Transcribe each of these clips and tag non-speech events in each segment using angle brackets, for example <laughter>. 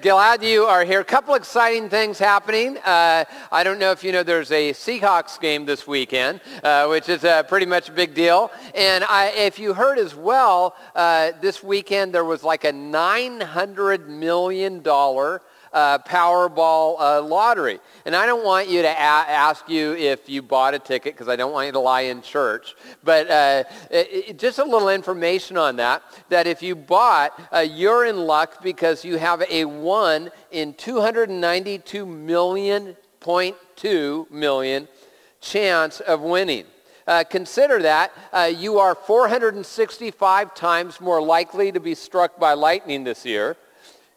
Glad you are here. A couple exciting things happening. Uh, I don't know if you know there's a Seahawks game this weekend, uh, which is uh, pretty much a big deal. And I, if you heard as well, uh, this weekend there was like a $900 million uh, Powerball uh, lottery. And I don't want you to a- ask you if you bought a ticket because I don't want you to lie in church. But uh, it, it, just a little information on that, that if you bought, uh, you're in luck because you have a 1 in 292 million, point two million chance of winning. Uh, consider that uh, you are 465 times more likely to be struck by lightning this year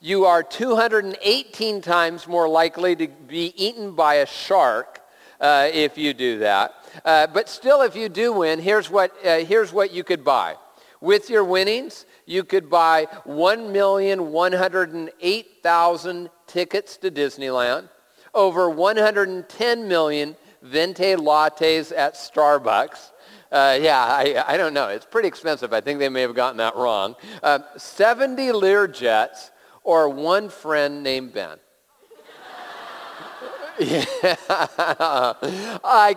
you are 218 times more likely to be eaten by a shark uh, if you do that. Uh, but still, if you do win, here's what, uh, here's what you could buy. With your winnings, you could buy 1,108,000 tickets to Disneyland, over 110 million venti lattes at Starbucks, uh, yeah, I, I, don't know. It's pretty expensive. I think they may have gotten that wrong. Uh, 70 Learjets or one friend named Ben. <laughs> I,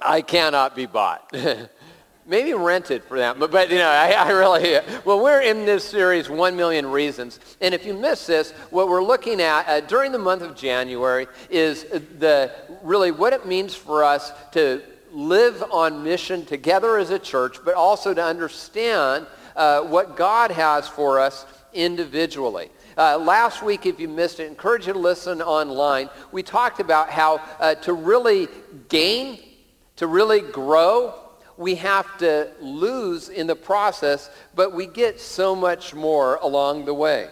I cannot be bought. <laughs> Maybe rented for that, but, but you know, I, I, really, well, we're in this series, One Million Reasons. And if you miss this, what we're looking at uh, during the month of January is the, really what it means for us to live on mission together as a church, but also to understand uh, what God has for us individually. Uh, last week, if you missed it, encourage you to listen online. We talked about how uh, to really gain, to really grow, we have to lose in the process, but we get so much more along the way.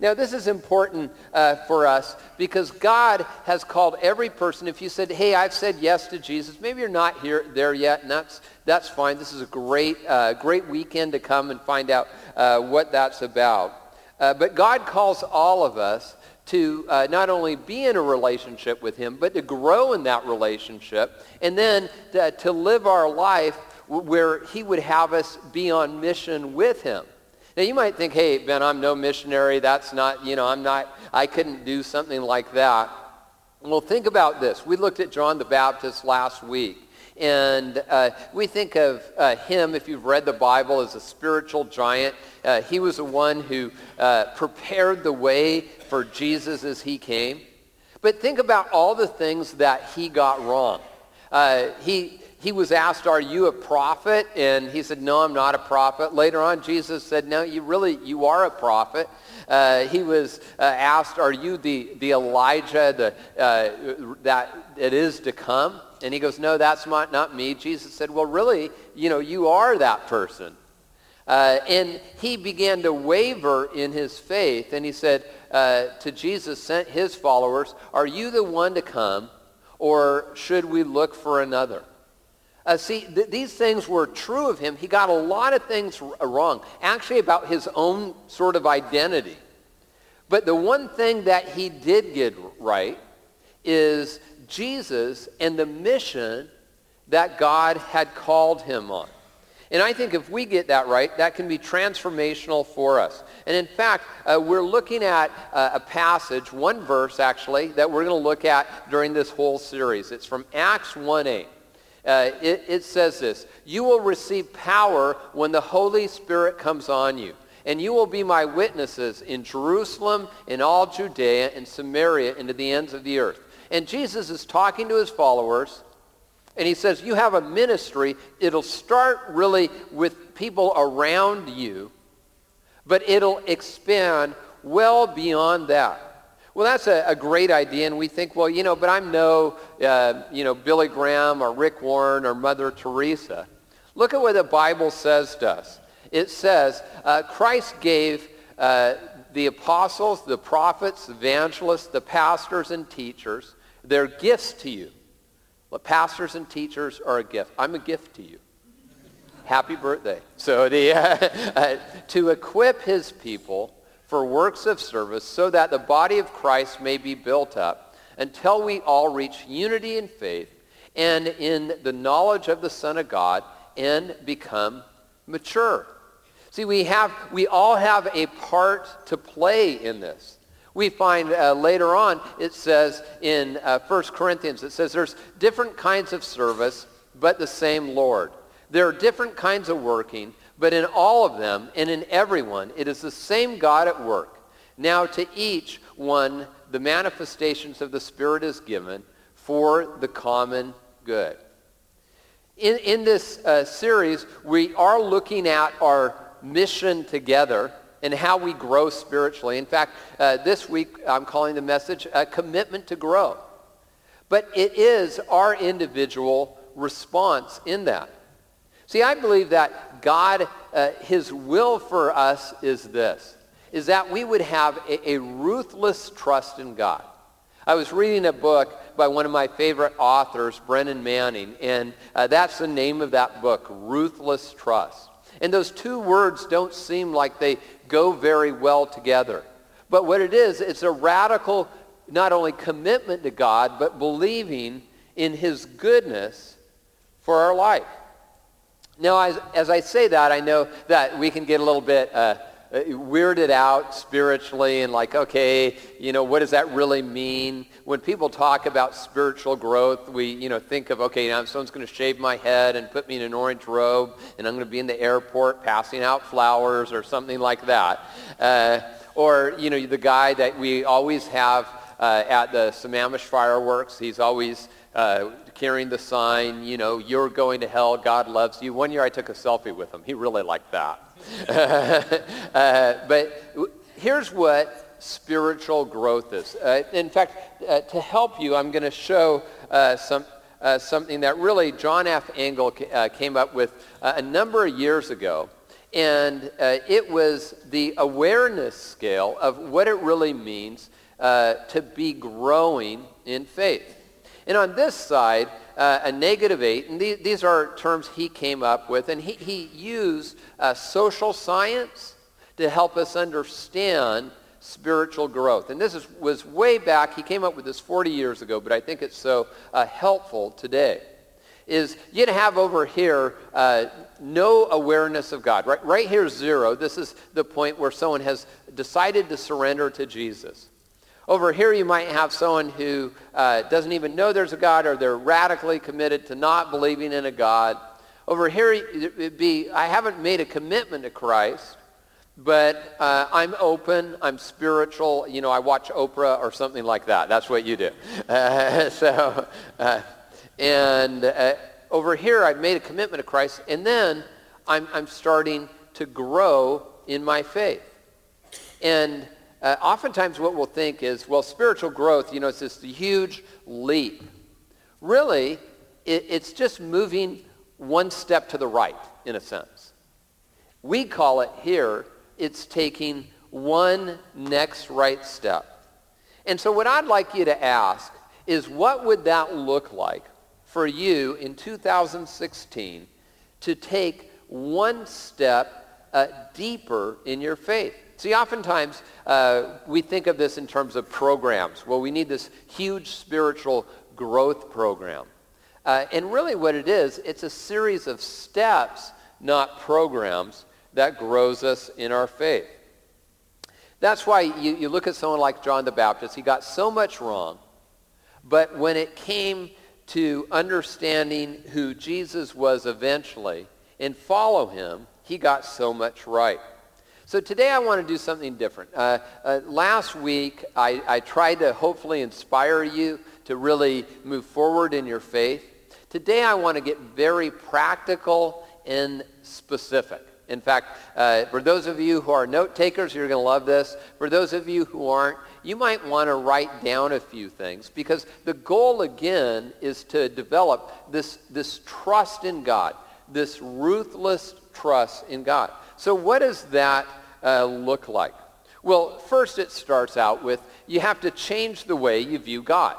Now, this is important uh, for us because God has called every person. If you said, hey, I've said yes to Jesus, maybe you're not here there yet, and that's, that's fine. This is a great, uh, great weekend to come and find out uh, what that's about. Uh, but God calls all of us to uh, not only be in a relationship with him, but to grow in that relationship, and then to, to live our life where he would have us be on mission with him. Now you might think, hey, Ben, I'm no missionary. That's not, you know, I'm not, I couldn't do something like that. Well, think about this. We looked at John the Baptist last week. And uh, we think of uh, him, if you've read the Bible, as a spiritual giant. Uh, he was the one who uh, prepared the way for Jesus as he came. But think about all the things that he got wrong. Uh, he, he was asked, are you a prophet? And he said, no, I'm not a prophet. Later on, Jesus said, no, you really, you are a prophet. Uh, he was uh, asked, are you the, the Elijah the, uh, that it is to come? And he goes, no, that's not, not me. Jesus said, well, really, you know, you are that person. Uh, and he began to waver in his faith. And he said uh, to Jesus, sent his followers, are you the one to come, or should we look for another? Uh, see, th- these things were true of him. He got a lot of things r- wrong, actually about his own sort of identity. But the one thing that he did get right is Jesus and the mission that God had called him on. And I think if we get that right, that can be transformational for us. And in fact, uh, we're looking at uh, a passage, one verse actually, that we're going to look at during this whole series. It's from Acts 1.8. Uh, it, it says this, you will receive power when the Holy Spirit comes on you. And you will be my witnesses in Jerusalem, in all Judea, and Samaria, and to the ends of the earth. And Jesus is talking to his followers, and he says, you have a ministry. It'll start really with people around you, but it'll expand well beyond that. Well, that's a, a great idea, and we think, well, you know, but I'm no, uh, you know, Billy Graham or Rick Warren or Mother Teresa. Look at what the Bible says to us. It says uh, Christ gave uh, the apostles, the prophets, evangelists, the pastors, and teachers they're gifts to you. Well, pastors and teachers are a gift. I'm a gift to you. Happy birthday. So <laughs> the, uh, to equip his people for works of service so that the body of Christ may be built up until we all reach unity in faith and in the knowledge of the Son of God and become mature. See, we, have, we all have a part to play in this. We find uh, later on, it says in uh, 1 Corinthians, it says there's different kinds of service, but the same Lord. There are different kinds of working, but in all of them and in everyone, it is the same God at work. Now to each one, the manifestations of the Spirit is given for the common good. In, in this uh, series, we are looking at our mission together and how we grow spiritually. In fact, uh, this week I'm calling the message a commitment to grow. But it is our individual response in that. See, I believe that God, uh, his will for us is this, is that we would have a, a ruthless trust in God. I was reading a book by one of my favorite authors, Brennan Manning, and uh, that's the name of that book, Ruthless Trust. And those two words don't seem like they go very well together. But what it is, it's a radical, not only commitment to God, but believing in his goodness for our life. Now, as, as I say that, I know that we can get a little bit uh, weirded out spiritually and like, okay, you know, what does that really mean? When people talk about spiritual growth, we, you know, think of, okay, now someone's going to shave my head and put me in an orange robe and I'm going to be in the airport passing out flowers or something like that. Uh, or, you know, the guy that we always have uh, at the Sammamish fireworks, he's always uh, carrying the sign, you know, you're going to hell, God loves you. One year I took a selfie with him. He really liked that. <laughs> uh, but here's what spiritual growth is. Uh, in fact, uh, to help you, I'm going to show uh, some, uh, something that really John F. Engel uh, came up with a number of years ago. And it was the awareness scale of what it really means to be growing in faith. And on this side, uh, a negative eight, and these, these, are terms he came up with, and he, he used uh, social science to help us understand spiritual growth. And this is, was way back, he came up with this 40 years ago, but I think it's so uh, helpful today. Is you have over here uh, no awareness of God. Right, right here, zero. This is the point where someone has decided to surrender to Jesus. Over here, you might have someone who uh, doesn't even know there's a God or they're radically committed to not believing in a God. Over here, it'd be, I haven't made a commitment to Christ, but uh, I'm open, I'm spiritual. You know, I watch Oprah or something like that. That's what you do. Uh, <laughs> so, uh, and uh, over here, I've made a commitment to Christ, and then I'm, I'm starting to grow in my faith. And uh, oftentimes what we'll think is, well, spiritual growth, you know, it's this huge leap. Really, it, it's just moving one step to the right, in a sense. We call it here, it's taking one next right step. And so what I'd like you to ask is what would that look like for you in 2016 to take one step uh, deeper in your faith? See, oftentimes uh, we think of this in terms of programs. Well, we need this huge spiritual growth program. Uh, and really what it is, it's a series of steps, not programs, that grows us in our faith. That's why you, you look at someone like John the Baptist. He got so much wrong. But when it came to understanding who Jesus was eventually and follow him, he got so much right. So today I want to do something different. Uh, uh, last week I, I tried to hopefully inspire you to really move forward in your faith. Today I want to get very practical and specific. In fact, uh, for those of you who are note takers, you're going to love this. For those of you who aren't, you might want to write down a few things because the goal again is to develop this, this trust in God, this ruthless trust in God. So what does that uh, look like? Well, first it starts out with you have to change the way you view God.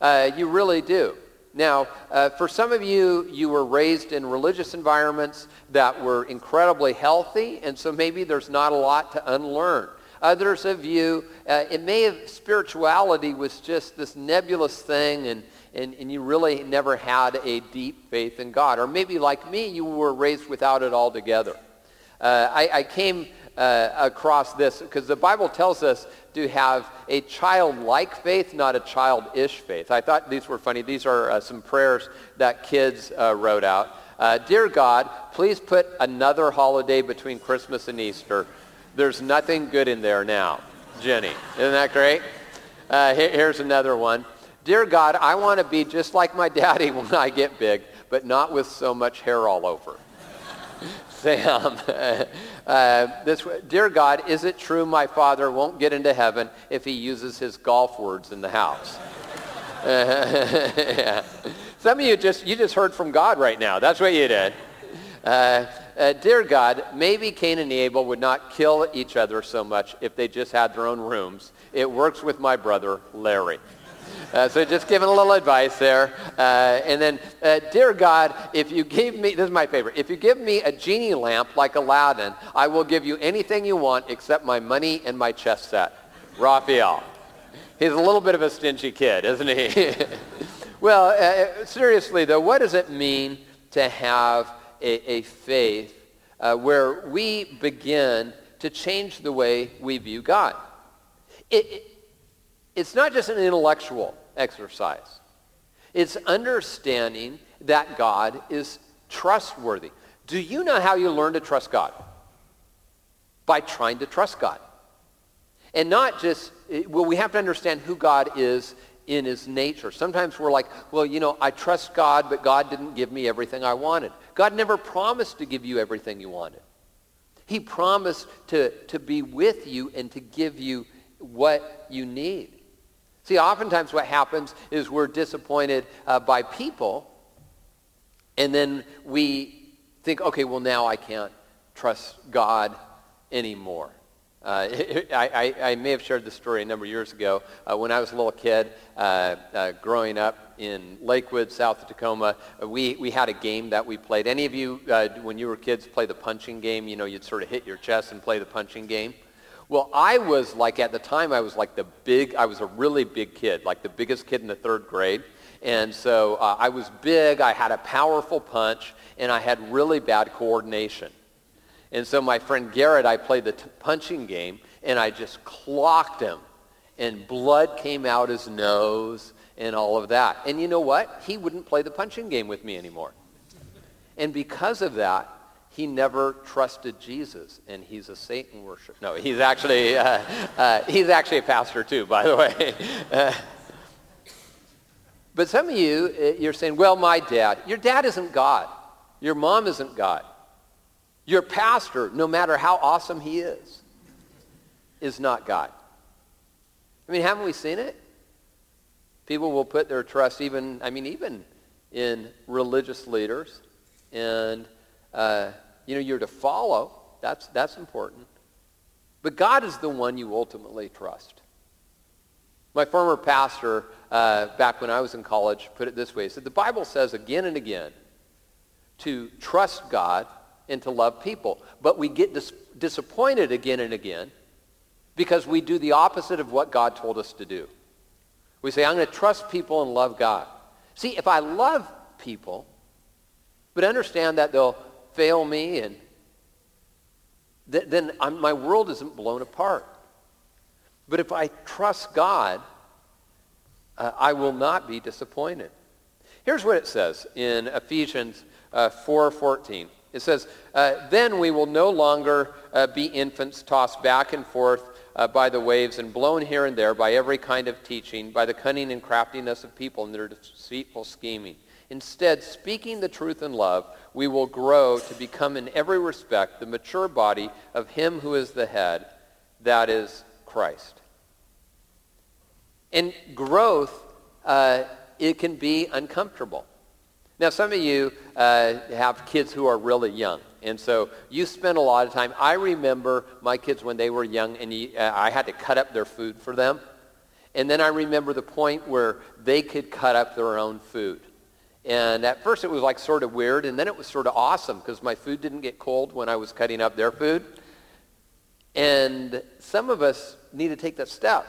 Uh, you really do. Now, uh, for some of you, you were raised in religious environments that were incredibly healthy, and so maybe there's not a lot to unlearn. Others of you, uh, it may have spirituality was just this nebulous thing, and, and, and you really never had a deep faith in God. Or maybe like me, you were raised without it altogether. Uh, I, I, came uh, across this because the Bible tells us to have a childlike faith, not a childish faith. I thought these were funny. These are uh, some prayers that kids uh, wrote out. Uh, Dear God, please put another holiday between Christmas and Easter. There's nothing good in there now. Jenny. Isn't that great? Uh, here, here's another one. Dear God, I want to be just like my daddy <laughs> when I get big, but not with so much hair all over. <laughs> Sam, <laughs> uh, this, dear God, is it true my father won't get into heaven if he uses his golf words in the house? <laughs> yeah. Some of you just, you just heard from God right now. That's what you did. Uh, uh, dear God, maybe Cain and Abel would not kill each other so much if they just had their own rooms. It works with my brother, Larry. Uh, so just giving a little advice there. Uh, and then, uh, dear God, if you give me, this is my favorite, if you give me a genie lamp like Aladdin, I will give you anything you want except my money and my chess set. Raphael. He's a little bit of a stingy kid, isn't he? <laughs> well, uh, seriously though, what does it mean to have a, a faith uh, where we begin to change the way we view God? It, it's not just an intellectual exercise. It's understanding that God is trustworthy. Do you know how you learn to trust God? By trying to trust God. And not just, eh, well, we have to understand who God is in his nature. Sometimes we're like, well, you know, I trust God, but God didn't give me everything I wanted. God never promised to give you everything you wanted. He promised to, to be with you and to give you what you need. See, oftentimes what happens is we're disappointed uh, by people, and then we think, okay, well, now I can't trust God anymore. Uh, <laughs> I, I, I, may have shared this story a number of years ago. Uh, when I was a little kid, uh, uh growing up in Lakewood, south of Tacoma, uh, we, we had a game that we played. Any of you, uh, when you were kids, play the punching game? You know, you'd sort of hit your chest and play the punching game. Well, I was like, at the time, I was like the big, I was a really big kid, like the biggest kid in the third grade. And so uh, I was big, I had a powerful punch, and I had really bad coordination. And so my friend Garrett, I played the t- punching game, and I just clocked him. And blood came out his nose and all of that. And you know what? He wouldn't play the punching game with me anymore. And because of that, he never trusted Jesus, and he's a Satan worshiper. No, he's actually uh, uh, he's actually a pastor too, by the way. Uh, <laughs> but some of you, uh, you're saying, "Well, my dad. Your dad isn't God. Your mom isn't God. Your pastor, no matter how awesome he is, is not God." I mean, haven't we seen it? People will put their trust even, I mean, even in religious leaders and uh, you know, you're to follow. That's, that's important. But God is the one you ultimately trust. My former pastor, uh, back when I was in college, put it this way. He said, the Bible says again and again to trust God and to love people. But we get dis- disappointed again and again because we do the opposite of what God told us to do. We say, I'm going to trust people and love God. See, if I love people, but understand that they'll fail me, and th- then I'm, my world isn't blown apart. But if I trust God, uh, I will not be disappointed. Here's what it says in Ephesians uh, 4.14. It says, uh, Then we will no longer uh, be infants tossed back and forth uh, by the waves and blown here and there by every kind of teaching, by the cunning and craftiness of people and their deceitful scheming. Instead, speaking the truth in love, we will grow to become in every respect the mature body of him who is the head, that is Christ. And growth, uh, it can be uncomfortable. Now, some of you uh, have kids who are really young. And so you spend a lot of time. I remember my kids when they were young, and you, uh, I had to cut up their food for them. And then I remember the point where they could cut up their own food. And at first it was like sort of weird, and then it was sort of awesome because my food didn't get cold when I was cutting up their food. And some of us need to take that step.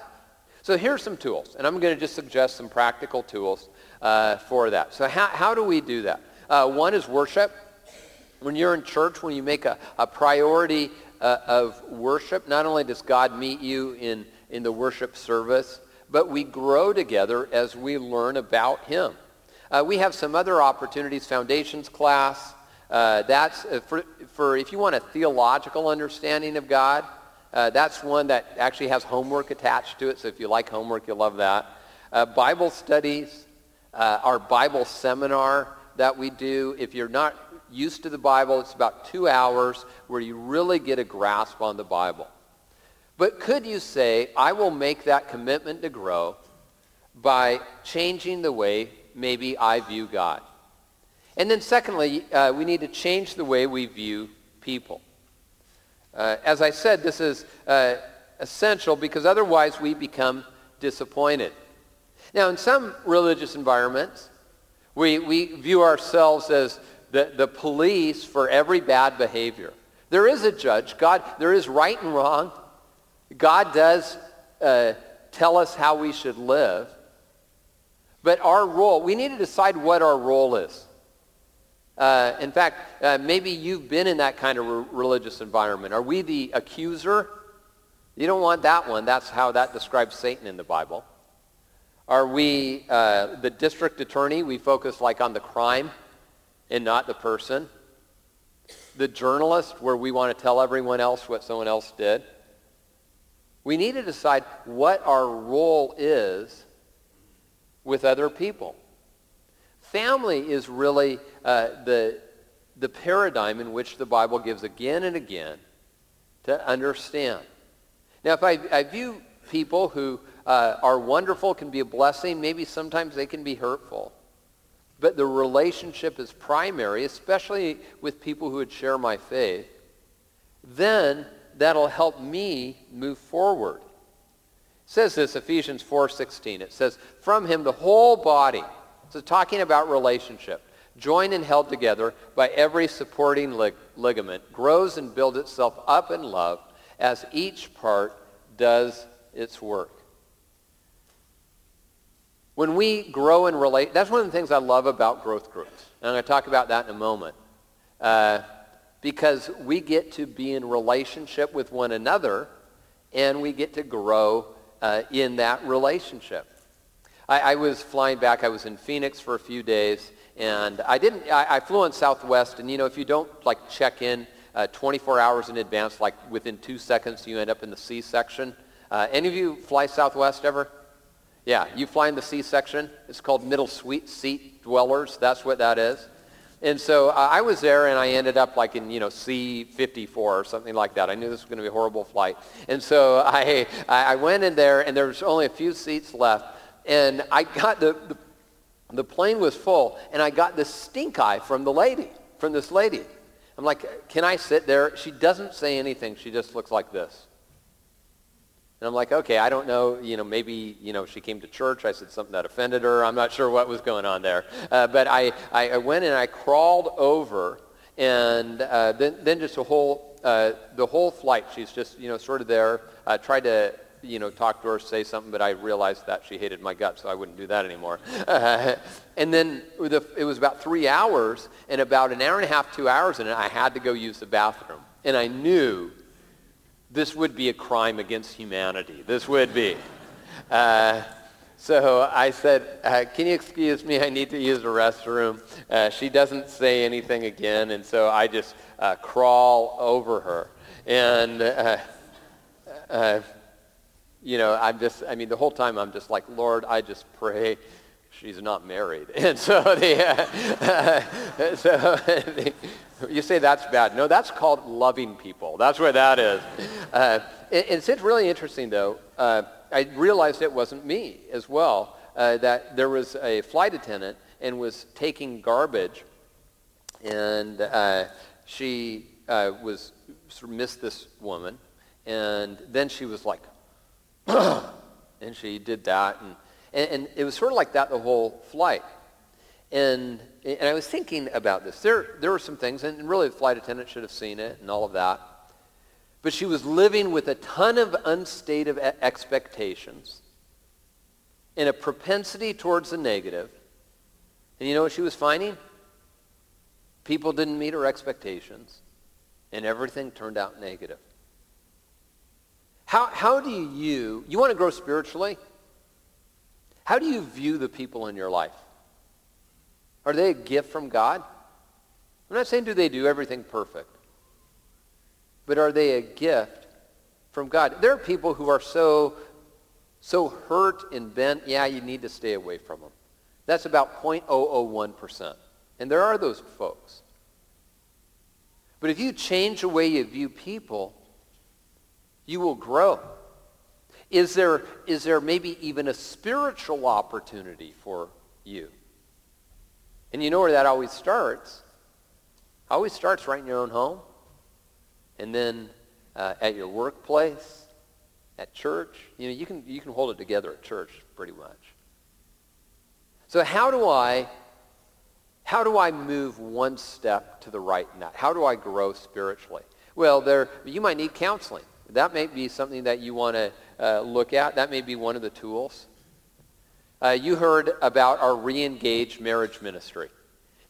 So here's some tools, and I'm going to just suggest some practical tools uh, for that. So how, how do we do that? Uh, one is worship. When you're in church, when you make a, a priority uh, of worship. Not only does God meet you in, in the worship service, but we grow together as we learn about him. Uh, we have some other opportunities, foundations class. Uh, that's uh, for, for if you want a theological understanding of God, uh, that's one that actually has homework attached to it. So if you like homework, you'll love that. Uh, Bible studies, uh, our Bible seminar that we do. If you're not used to the Bible, it's about two hours where you really get a grasp on the Bible. But could you say, I will make that commitment to grow by changing the way maybe I view God? And then secondly, uh, we need to change the way we view people. Uh, as I said, this is uh, essential because otherwise we become disappointed. Now, in some religious environments, we, we view ourselves as the, the police for every bad behavior. There is a judge. God, there is right and wrong. God does uh, tell us how we should live. But our role, we need to decide what our role is. Uh, in fact, uh, maybe you've been in that kind of re- religious environment. Are we the accuser? You don't want that one. That's how that describes Satan in the Bible. Are we uh, the district attorney? We focus like on the crime and not the person. The journalist, where we want to tell everyone else what someone else did. We need to decide what our role is with other people. Family is really uh, the, the paradigm in which the Bible gives again and again to understand. Now, if I, I view people who uh, are wonderful, can be a blessing, maybe sometimes they can be hurtful. But the relationship is primary, especially with people who would share my faith. Then that'll help me move forward. Says this, Ephesians 4.16. It says, from him the whole body, so talking about relationship, joined and held together by every supporting lig- ligament, grows and builds itself up in love as each part does its work. When we grow and relate, that's one of the things I love about growth groups. And I'm going to talk about that in a moment. Uh, because we get to be in relationship with one another and we get to grow uh, in that relationship. I, I, was flying back. I was in Phoenix for a few days, and I didn't. I, I flew on Southwest, and you know, if you don't like check in uh, 24 hours in advance, like within two seconds, you end up in the C section. Uh, any of you fly Southwest ever? Yeah, you fly in the C section. It's called middle suite seat dwellers. That's what that is. And so uh, I was there, and I ended up like in, you know, C-54 or something like that. I knew this was going to be a horrible flight. And so <laughs> I, I went in there, and there was only a few seats left. And I got the, the, the plane was full, and I got this stink eye from the lady, from this lady. I'm like, can I sit there? She doesn't say anything. She just looks like this. And I'm like, okay, I don't know, you know, maybe, you know, she came to church. I said something that offended her. I'm not sure what was going on there. Uh, but I, I went and I crawled over, and uh, then, then just a whole, uh, the whole flight, she's just, you know, sort of there. I tried to, you know, talk to her, say something, but I realized that she hated my guts, so I wouldn't do that anymore. <laughs> And then the, it was about three hours, and about an hour and a half, two hours it, I had to go use the bathroom. And I knew this would be a crime against humanity. This would be. Uh, so I said, uh, can you excuse me? I need to use the restroom. Uh, she doesn't say anything again, and so I just uh, crawl over her. And, uh, uh, you know, I'm just, I mean, the whole time I'm just like, Lord, I just pray she's not married. <laughs> And so, the, <laughs> so the, you say that's bad. No, that's called loving people. That's where that is. Uh, it, it's really interesting, though. Uh, I realized it wasn't me as well, uh, that there was a flight attendant and was taking garbage, and uh, she uh, was sort of missed this woman, and then she was like, <clears throat> and she did that, and, and, and it was sort of like that the whole flight. And, and I was thinking about this. There, there were some things, and really the flight attendant should have seen it and all of that. But she was living with a ton of unstated expectations and a propensity towards the negative. And you know what she was finding? People didn't meet her expectations, and everything turned out negative. How, how do you, you want to grow spiritually? How do you view the people in your life? Are they a gift from God? I'm not saying do they do everything perfect, but are they a gift from God? There are people who are so, so hurt and bent, yeah, you need to stay away from them. That's about 0.001%. And there are those folks. But if you change the way you view people, you will grow. Is there, is there maybe even a spiritual opportunity for you? And you know where that always starts? Always starts right in your own home. And then uh, at your workplace, at church. You know, you can, you can hold it together at church pretty much. So how do I, how do I move one step to the right in that? How do I grow spiritually? Well, there, you might need counseling. That may be something that you want to uh, look at. That may be one of the tools. Uh, you heard about our re-engaged marriage ministry.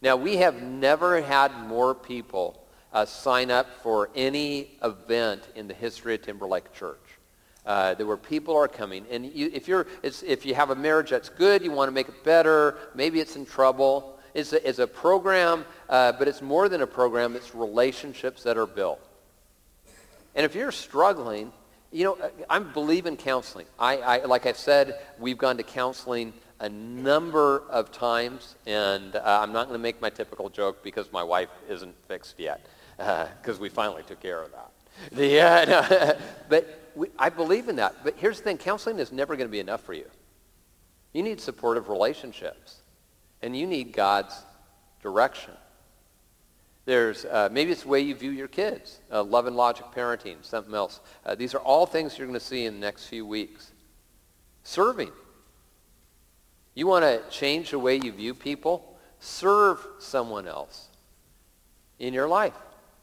Now, we have never had more people uh, sign up for any event in the history of Timberlake Church. Uh, there were people are coming, and you, if you're, if you have a marriage that's good, you want to make it better. Maybe it's in trouble. It's a, it's a program, uh, but it's more than a program. It's relationships that are built. And if you're struggling, you know, I believe in counseling. I, I, like I've said, we've gone to counseling a number of times, and uh, I'm not going to make my typical joke because my wife isn't fixed yet, <laughs> because uh, we finally took care of that. The, uh, <laughs> no, <laughs> but we, I believe in that. But here's the thing, counseling is never going to be enough for you. You need supportive relationships, and you need God's direction. There's uh, maybe it's the way you view your kids, uh, love and logic parenting, something else. Uh, these are all things you're going to see in the next few weeks. Serving. You want to change the way you view people? Serve someone else in your life.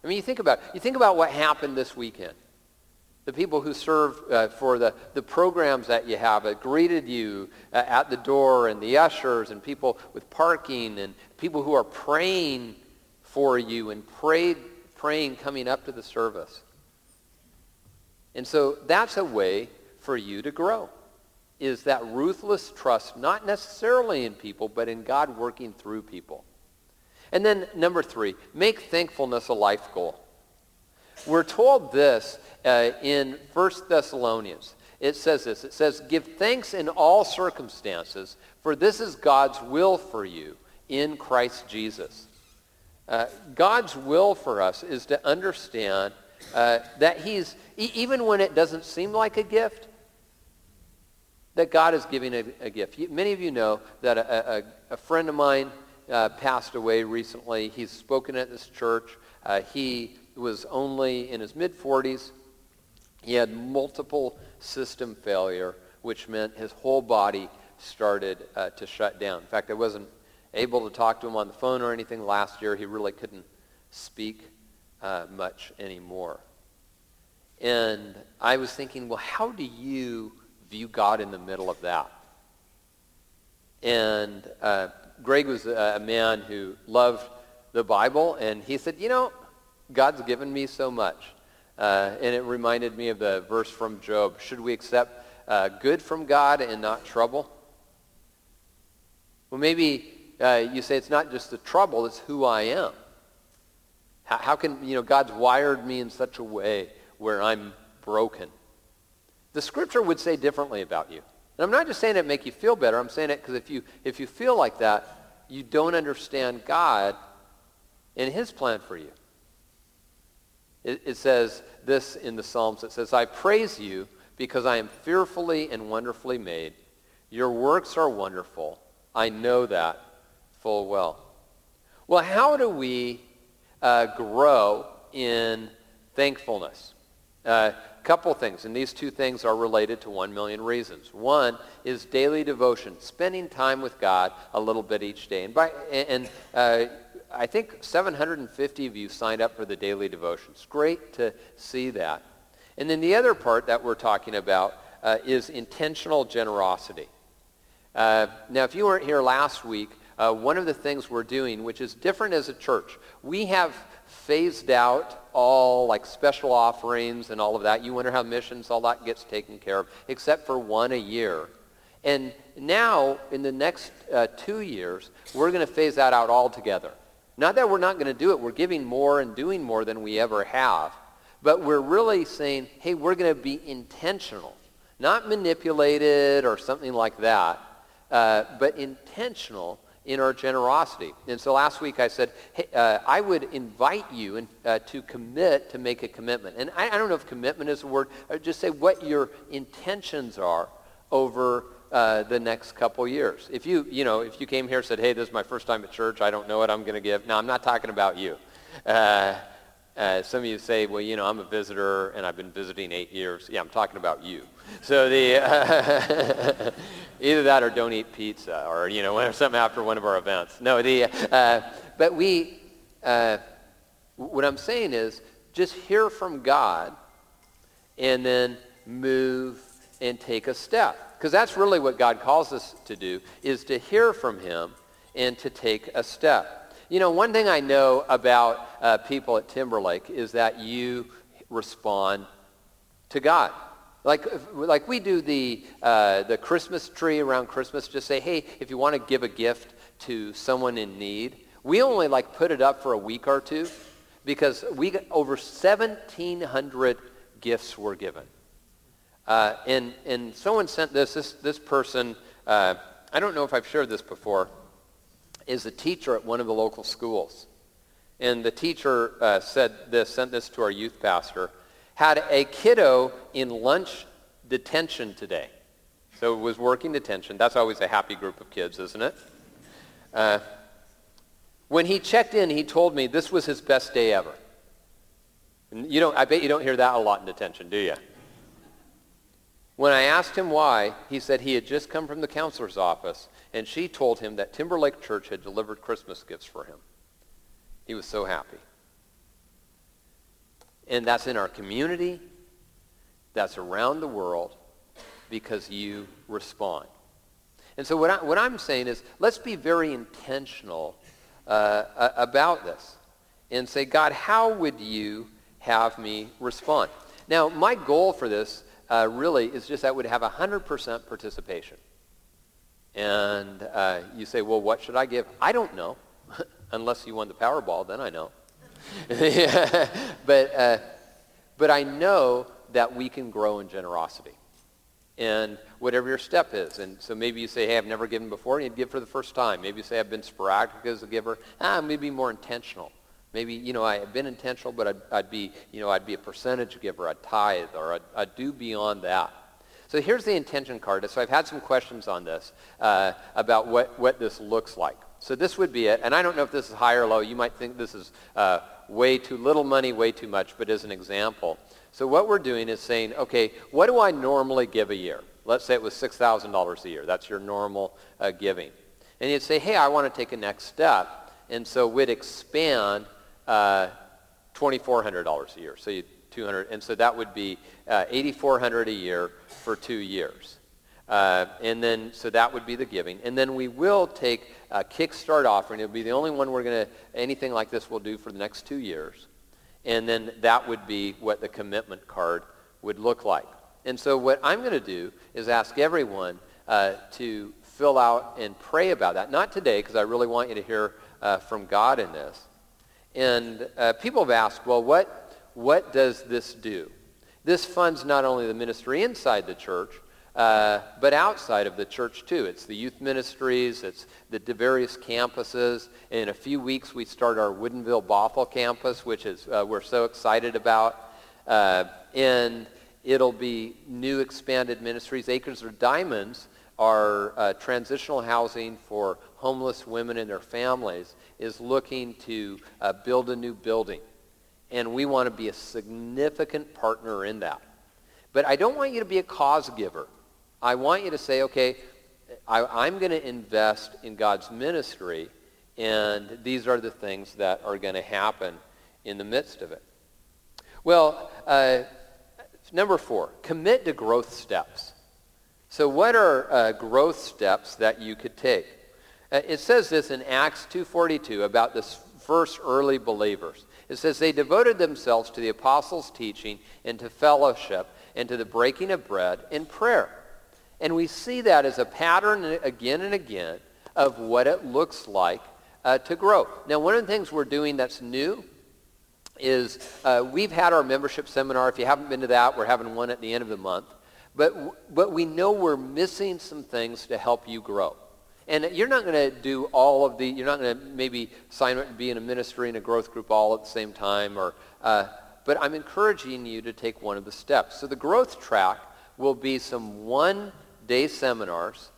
I mean, you think about you think about what happened this weekend. The people who serve uh, for the, the programs that you have that greeted you uh, at the door and the ushers and people with parking and people who are praying for you and prayed, praying coming up to the service. And so that's a way for you to grow, is that ruthless trust, not necessarily in people, but in God working through people. And then number three, make thankfulness a life goal. We're told this uh, in 1 Thessalonians. It says this. It says, give thanks in all circumstances, for this is God's will for you in Christ Jesus. Uh, God's will for us is to understand uh, that he's, e- even when it doesn't seem like a gift, that God is giving a, a gift. You, many of you know that a, a, a friend of mine uh, passed away recently. He's spoken at this church. Uh, he was only in his mid-40s. He had multiple system failure, which meant his whole body started uh, to shut down. In fact, I wasn't able to talk to him on the phone or anything last year. He really couldn't speak uh, much anymore. And I was thinking, well, how do you view God in the middle of that? And uh, Greg was a, a man who loved the Bible, and he said, you know, God's given me so much. Uh, and it reminded me of the verse from Job. Should we accept uh, good from God and not trouble? Well, maybe uh, you say it's not just the trouble, it's who I am. How, how can, you know, God's wired me in such a way where I'm broken. The scripture would say differently about you. And I'm not just saying it to make you feel better. I'm saying it because if you, if you feel like that, you don't understand God and his plan for you. It, it says this in the Psalms. It says, I praise you because I am fearfully and wonderfully made. Your works are wonderful. I know that full well. Well, how do we uh, grow in thankfulness? A uh, couple things, and these two things are related to one million reasons. One is daily devotion, spending time with God a little bit each day. And, by, and uh, I think 750 of you signed up for the daily devotion. It's great to see that. And then the other part that we're talking about uh, is intentional generosity. Uh, now, if you weren't here last week, uh, one of the things we're doing, which is different as a church, we have phased out all like special offerings and all of that. You wonder how missions, all that gets taken care of, except for one a year. And now, in the next uh, two years, we're going to phase that out altogether. Not that we're not going to do it. We're giving more and doing more than we ever have. But we're really saying, hey, we're going to be intentional. Not manipulated or something like that, uh, but intentional in our generosity. And so last week I said, hey, uh, I would invite you in, uh, to commit to make a commitment. And I, I, don't know if commitment is a word, or just say what your intentions are over uh, the next couple years. If you, you know, if you came here and said, hey, this is my first time at church, I don't know what I'm going to give. No, I'm not talking about you. Uh, uh, some of you say, well, you know, I'm a visitor and I've been visiting eight years. Yeah, I'm talking about you. So the uh, <laughs> either that or don't eat pizza or you know something after one of our events. No, the uh, but we uh, what I'm saying is just hear from God and then move and take a step because that's really what God calls us to do is to hear from Him and to take a step. You know, one thing I know about uh, people at Timberlake is that you respond to God. Like, like we do the, uh, the Christmas tree around Christmas, just say, hey, if you want to give a gift to someone in need, we only like put it up for a week or two because we got over 1,700 gifts were given. Uh, and, and someone sent this, this, this person, uh, I don't know if I've shared this before, is a teacher at one of the local schools. And the teacher uh, said this, sent this to our youth pastor, had a kiddo in lunch detention today. So it was working detention. That's always a happy group of kids, isn't it? Uh, when he checked in, he told me this was his best day ever. And you don't, I bet you don't hear that a lot in detention, do you? When I asked him why, he said he had just come from the counselor's office and she told him that Timberlake Church had delivered Christmas gifts for him. He was so happy. And that's in our community. That's around the world because you respond. And so what, I, I'm saying is let's be very intentional uh, about this and say, God, how would you have me respond? Now, my goal for this uh, really is just that would have 100% participation. And uh, you say, well, what should I give? I don't know. <laughs> Unless you won the Powerball, then I know. <laughs> but, uh, but I know that we can grow in generosity. And whatever your step is. And so maybe you say, hey, I've never given before, and you give for the first time. Maybe you say, I've been sporadic as a giver. Ah, maybe more intentional. Maybe, you know, I have been intentional, but I'd, I'd be, you know, I'd be a percentage giver, I'd tithe, or I'd, I'd do beyond that. So here's the intention card. So I've had some questions on this uh, about what, what this looks like. So this would be it. And I don't know if this is high or low. You might think this is uh, way too little money, way too much, but as an example. So what we're doing is saying, okay, what do I normally give a year? Let's say it was $6,000 a year. That's your normal uh, giving. And you'd say, hey, I want to take a next step. And so we'd expand uh, $2,400 a year. So you 200, and so that would be uh, 8,400 a year for two years. Uh, and then, so that would be the giving. And then we will take a Kickstart offering. It'll be the only one we're going to, anything like this we'll do for the next two years. And then that would be what the commitment card would look like. And so what I'm going to do is ask everyone uh, to fill out and pray about that. Not today, because I really want you to hear uh, from God in this. And uh, people have asked, well, what, what does this do? This funds not only the ministry inside the church, uh, but outside of the church too. It's the youth ministries, it's the various campuses. In a few weeks, we start our Woodinville Bothell campus, which is uh, we're so excited about. Uh, and it'll be new expanded ministries. Acres of Diamonds are uh, transitional housing for homeless women and their families is looking to uh, build a new building. And we want to be a significant partner in that. But I don't want you to be a cause giver. I want you to say, okay, I, am going to invest in God's ministry, and these are the things that are going to happen in the midst of it. Well, uh, number four, commit to growth steps. So what are uh, growth steps that you could take? Uh, it says this in Acts 2.42 about the first early believers. It says they devoted themselves to the apostles' teaching and to fellowship and to the breaking of bread and prayer. And we see that as a pattern again and again of what it looks like uh, to grow. Now, one of the things we're doing that's new is uh, we've had our membership seminar. If you haven't been to that, we're having one at the end of the month. But, but we know we're missing some things to help you grow. And you're not going to do all of the, you're not going to maybe sign up to be in a ministry and a growth group all at the same time. Or, uh, but I'm encouraging you to take one of the steps. So the growth track will be some one-day seminars.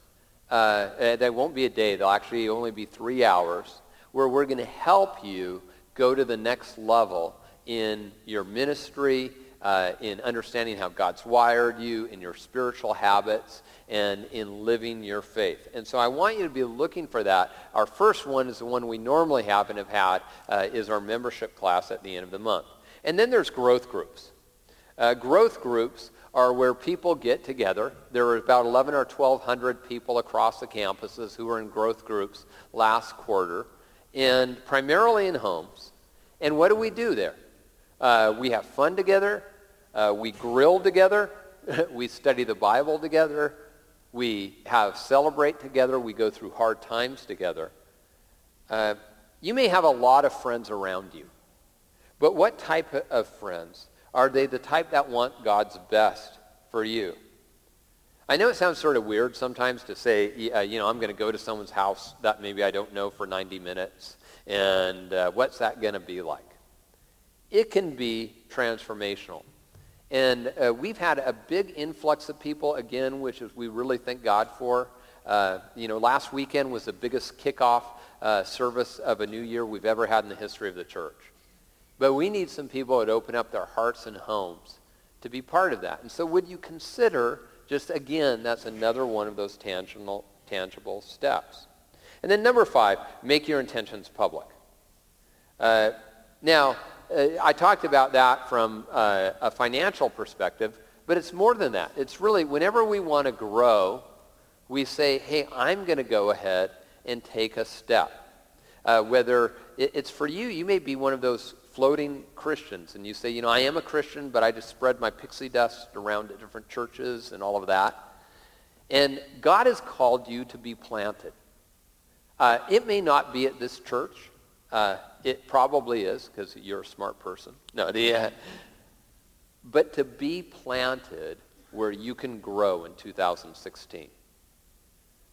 Uh, they won't be a day. They'll actually only be three hours where we're going to help you go to the next level in your ministry, uh, in understanding how God's wired you, in your spiritual habits, and in living your faith. And so I want you to be looking for that. Our first one is the one we normally have and have had, uh, is our membership class at the end of the month. And then there's growth groups. Uh, growth groups are where people get together. There were about 11 or 1,200 people across the campuses who were in growth groups last quarter and primarily in homes. And what do we do there? Uh, we have fun together. Uh, we grill together. <laughs> we study the Bible together. We have celebrate together. We go through hard times together. Uh, you may have a lot of friends around you. But what type of friends? Are they the type that want God's best for you? I know it sounds sort of weird sometimes to say, uh, you know, I'm going to go to someone's house that maybe I don't know for 90 minutes, and uh, what's that going to be like? It can be transformational. And uh, we've had a big influx of people, again, which is we really thank God for. Uh, you know, last weekend was the biggest kickoff uh, service of a new year we've ever had in the history of the church. But we need some people that open up their hearts and homes to be part of that. And so would you consider just again, that's another one of those tangible, tangible steps. And then number five, make your intentions public. Uh, now, uh, I talked about that from uh, a financial perspective, but it's more than that. It's really whenever we want to grow, we say, hey, I'm going to go ahead and take a step. Uh, whether it's for you, you may be one of those floating Christians and you say, you know, I am a Christian, but I just spread my pixie dust around at different churches and all of that. And God has called you to be planted. Uh, it may not be at this church. Uh, it probably is because you're a smart person. No, <laughs> the, uh, but to be planted where you can grow in 2016.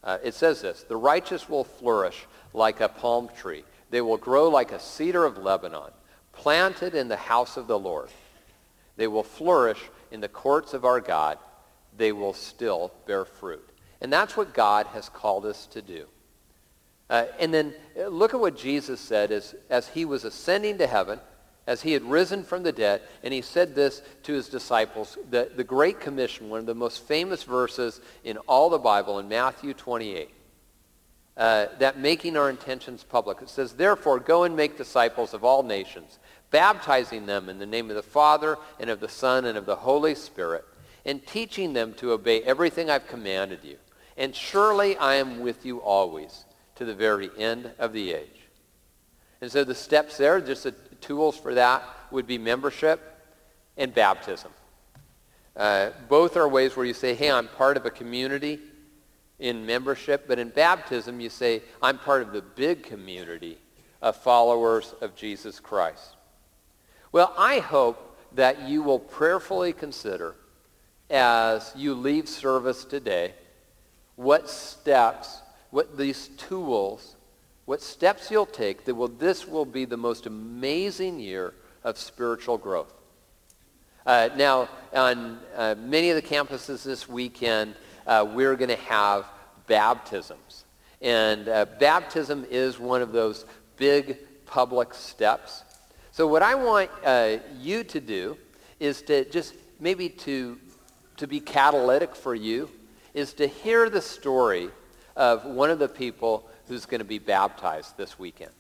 Uh, it says this, the righteous will flourish like a palm tree. They will grow like a cedar of Lebanon planted in the house of the Lord. They will flourish in the courts of our God. They will still bear fruit. And that's what God has called us to do. Uh, and then uh, look at what Jesus said as, as he was ascending to heaven, as he had risen from the dead, and he said this to his disciples, the, the Great Commission, one of the most famous verses in all the Bible in Matthew 28 uh, that making our intentions public. It says, therefore, go and make disciples of all nations, baptizing them in the name of the Father and of the Son and of the Holy Spirit, and teaching them to obey everything I've commanded you. And surely I am with you always to the very end of the age. And so the steps there, just the tools for that, would be membership and baptism. Uh, both are ways where you say, hey, I'm part of a community in membership, but in baptism you say, I'm part of the big community of followers of Jesus Christ. Well, I hope that you will prayerfully consider as you leave service today what steps, what these tools, what steps you'll take that will, this will be the most amazing year of spiritual growth. Uh, now, on uh, many of the campuses this weekend, uh, we're going to have baptisms. And uh, baptism is one of those big public steps. So what I want uh, you to do is to just maybe to, to be catalytic for you is to hear the story of one of the people who's going to be baptized this weekend.